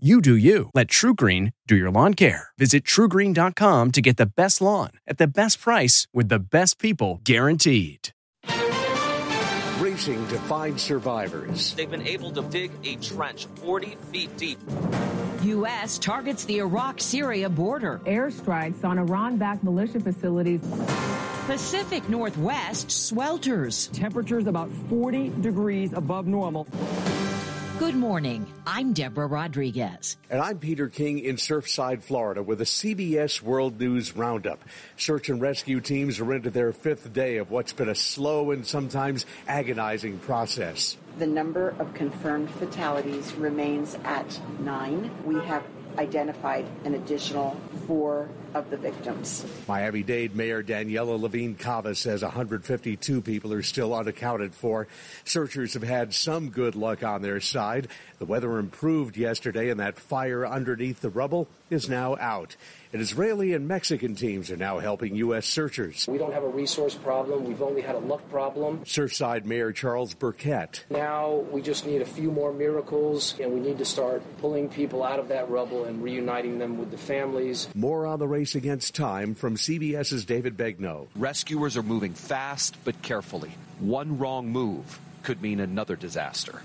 You do you. Let TruGreen do your lawn care. Visit trugreen.com to get the best lawn at the best price with the best people guaranteed. Racing to find survivors. They've been able to dig a trench 40 feet deep. U.S. targets the Iraq Syria border. Airstrikes on Iran backed militia facilities. Pacific Northwest swelters. Temperatures about 40 degrees above normal. Good morning. I'm Deborah Rodriguez. And I'm Peter King in Surfside, Florida, with a CBS World News Roundup. Search and rescue teams are into their fifth day of what's been a slow and sometimes agonizing process. The number of confirmed fatalities remains at nine. We have identified an additional four of the victims. Miami Dade Mayor Daniela Levine Cava says 152 people are still unaccounted for. Searchers have had some good luck on their side. The weather improved yesterday and that fire underneath the rubble is now out. And Israeli and Mexican teams are now helping U.S. searchers. We don't have a resource problem. We've only had a luck problem. Surfside Mayor Charles Burkett. Now we just need a few more miracles, and we need to start pulling people out of that rubble and reuniting them with the families. More on the race against time from CBS's David Begnaud. Rescuers are moving fast but carefully. One wrong move could mean another disaster.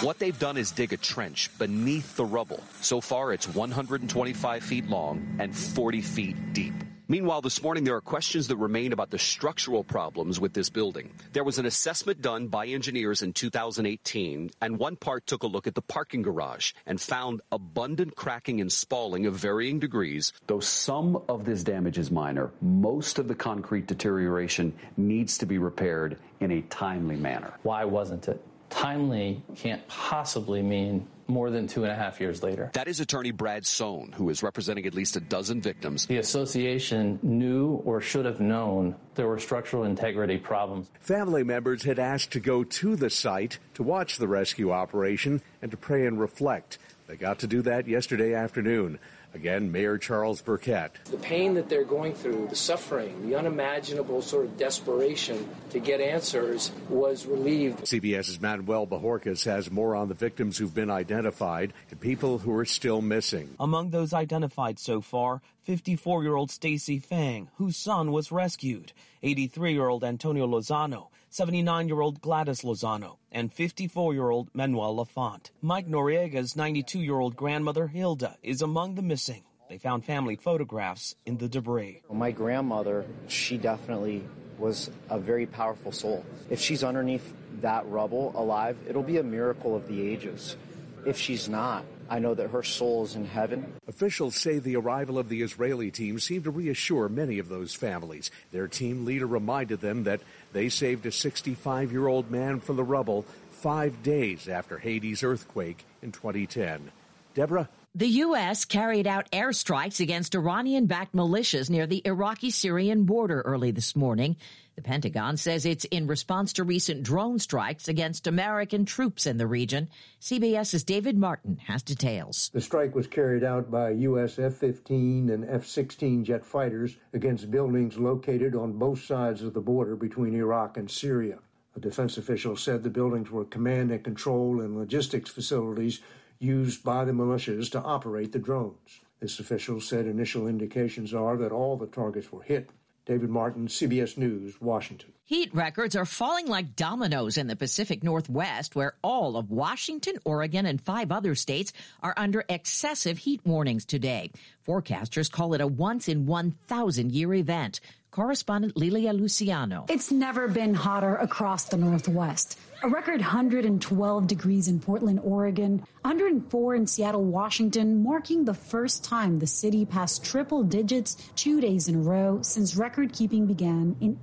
What they've done is dig a trench beneath the rubble. So far, it's 125 feet long and 40 feet deep. Meanwhile, this morning there are questions that remain about the structural problems with this building. There was an assessment done by engineers in 2018, and one part took a look at the parking garage and found abundant cracking and spalling of varying degrees. Though some of this damage is minor, most of the concrete deterioration needs to be repaired in a timely manner. Why wasn't it? Timely can't possibly mean more than two and a half years later. That is attorney Brad Sohn, who is representing at least a dozen victims. The association knew or should have known there were structural integrity problems. Family members had asked to go to the site to watch the rescue operation and to pray and reflect. They got to do that yesterday afternoon. Again, Mayor Charles Burkett. The pain that they're going through, the suffering, the unimaginable sort of desperation to get answers was relieved. CBS's Manuel Bojorquez has more on the victims who've been identified and people who are still missing. Among those identified so far, 54 year old Stacie Fang, whose son was rescued, 83 year old Antonio Lozano, 79 year old Gladys Lozano, and 54 year old Manuel Lafont. Mike Noriega's 92 year old grandmother Hilda is among the missing. They found family photographs in the debris. My grandmother, she definitely was a very powerful soul. If she's underneath that rubble alive, it'll be a miracle of the ages. If she's not, I know that her soul is in heaven. Officials say the arrival of the Israeli team seemed to reassure many of those families. Their team leader reminded them that they saved a 65 year old man from the rubble five days after Haiti's earthquake in 2010. Deborah? The U.S. carried out airstrikes against Iranian backed militias near the Iraqi Syrian border early this morning. The Pentagon says it's in response to recent drone strikes against American troops in the region. CBS's David Martin has details. The strike was carried out by U.S. F 15 and F 16 jet fighters against buildings located on both sides of the border between Iraq and Syria. A defense official said the buildings were command and control and logistics facilities used by the militias to operate the drones. This official said initial indications are that all the targets were hit. David Martin, CBS News, Washington. Heat records are falling like dominoes in the Pacific Northwest, where all of Washington, Oregon, and five other states are under excessive heat warnings today. Forecasters call it a once in 1,000 year event. Correspondent Lilia Luciano. It's never been hotter across the Northwest. A record 112 degrees in Portland, Oregon, 104 in Seattle, Washington, marking the first time the city passed triple digits two days in a row since record keeping began in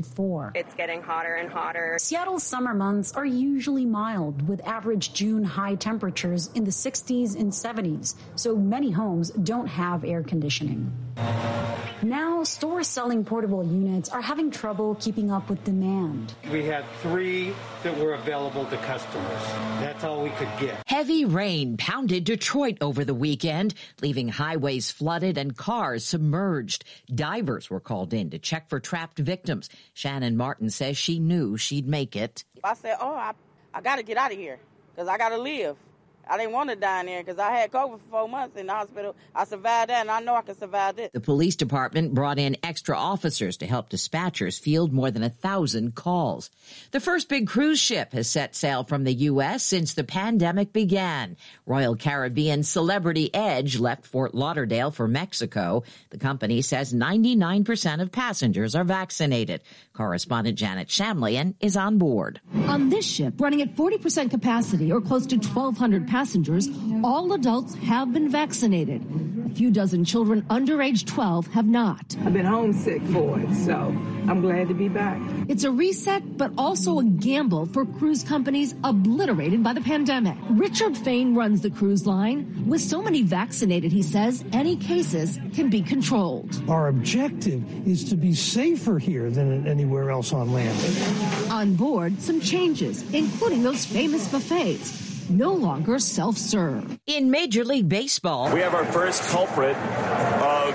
1894. It's getting hotter and hotter. Seattle's summer months are usually mild, with average June high temperatures in the 60s and 70s, so many homes don't have air conditioning. Now, stores selling portable units are having trouble keeping up with demand. We had three that were available to customers. That's all we could get. Heavy rain pounded Detroit over the weekend, leaving highways flooded and cars submerged. Divers were called in to check for trapped victims. Shannon Martin says she knew she'd make it. I said, Oh, I, I got to get out of here because I got to live. I didn't want to die in there because I had COVID for four months in the hospital. I survived that, and I know I can survive this. The police department brought in extra officers to help dispatchers field more than a thousand calls. The first big cruise ship has set sail from the U.S. since the pandemic began. Royal Caribbean Celebrity Edge left Fort Lauderdale for Mexico. The company says 99% of passengers are vaccinated. Correspondent Janet Shamlian is on board. On this ship, running at 40% capacity or close to 1,200 passengers, all adults have been vaccinated. A few dozen children under age 12 have not. I've been homesick for it, so I'm glad to be back. It's a reset, but also a gamble for cruise companies obliterated by the pandemic. Richard Fain runs the cruise line. With so many vaccinated, he says any cases can be controlled. Our objective is to be safer here than anywhere else on land. On board, some changes, including those famous buffets no longer self serve. In Major League Baseball, we have our first culprit of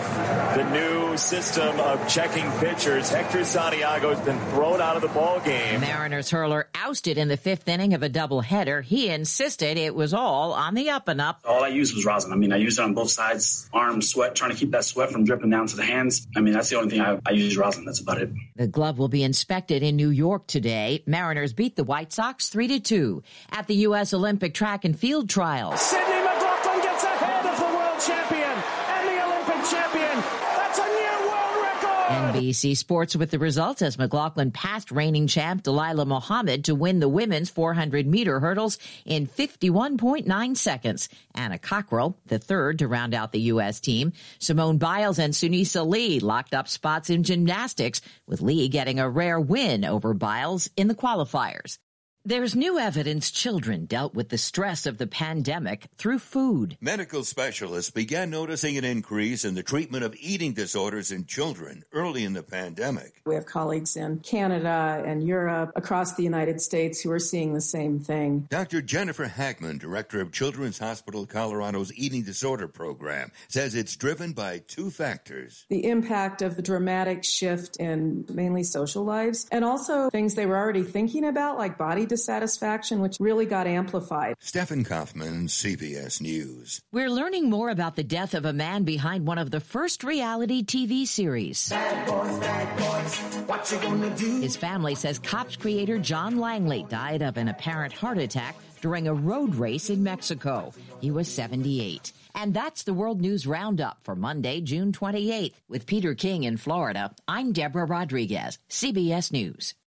the new system of checking pitchers. Hector Santiago has been thrown out of the ball game. Mariners hurler ousted in the fifth inning of a doubleheader. He insisted it was all on the up and up. All I used was rosin. I mean, I used it on both sides, arms, sweat, trying to keep that sweat from dripping down to the hands. I mean, that's the only thing I, I use rosin. That's about it. The glove will be inspected in New York today. Mariners beat the White Sox 3 to 2 at the U.S. Olympic track and field trials. Sydney McLaughlin gets ahead of the world champion and the Olympic champion. That's a new world record. NBC Sports with the results as McLaughlin passed reigning champ Dalilah Muhammad to win the women's 400 meter hurdles in 51.9 seconds. Anna Cockrell, the third to round out the U.S. team. Simone Biles and Sunisa Lee locked up spots in gymnastics, with Lee getting a rare win over Biles in the qualifiers. There's new evidence children dealt with the stress of the pandemic through food. Medical specialists began noticing an increase in the treatment of eating disorders in children early in the pandemic. We have colleagues in Canada and Europe, across the United States, who are seeing the same thing. Dr. Jennifer Hagman, director of Children's Hospital Colorado's Eating Disorder Program, says it's driven by two factors the impact of the dramatic shift in mainly social lives, and also things they were already thinking about, like body dissatisfaction, which really got amplified. Stephen Kaufman, CBS News. We're learning more about the death of a man behind one of the first reality TV series. Bad boys, bad boys, what you gonna do? His family says Cops creator John Langley died of an apparent heart attack during a road race in Mexico. He was 78. And that's the World News Roundup for Monday, June 28th. With Peter King in Florida, I'm Deborah Rodriguez, CBS News.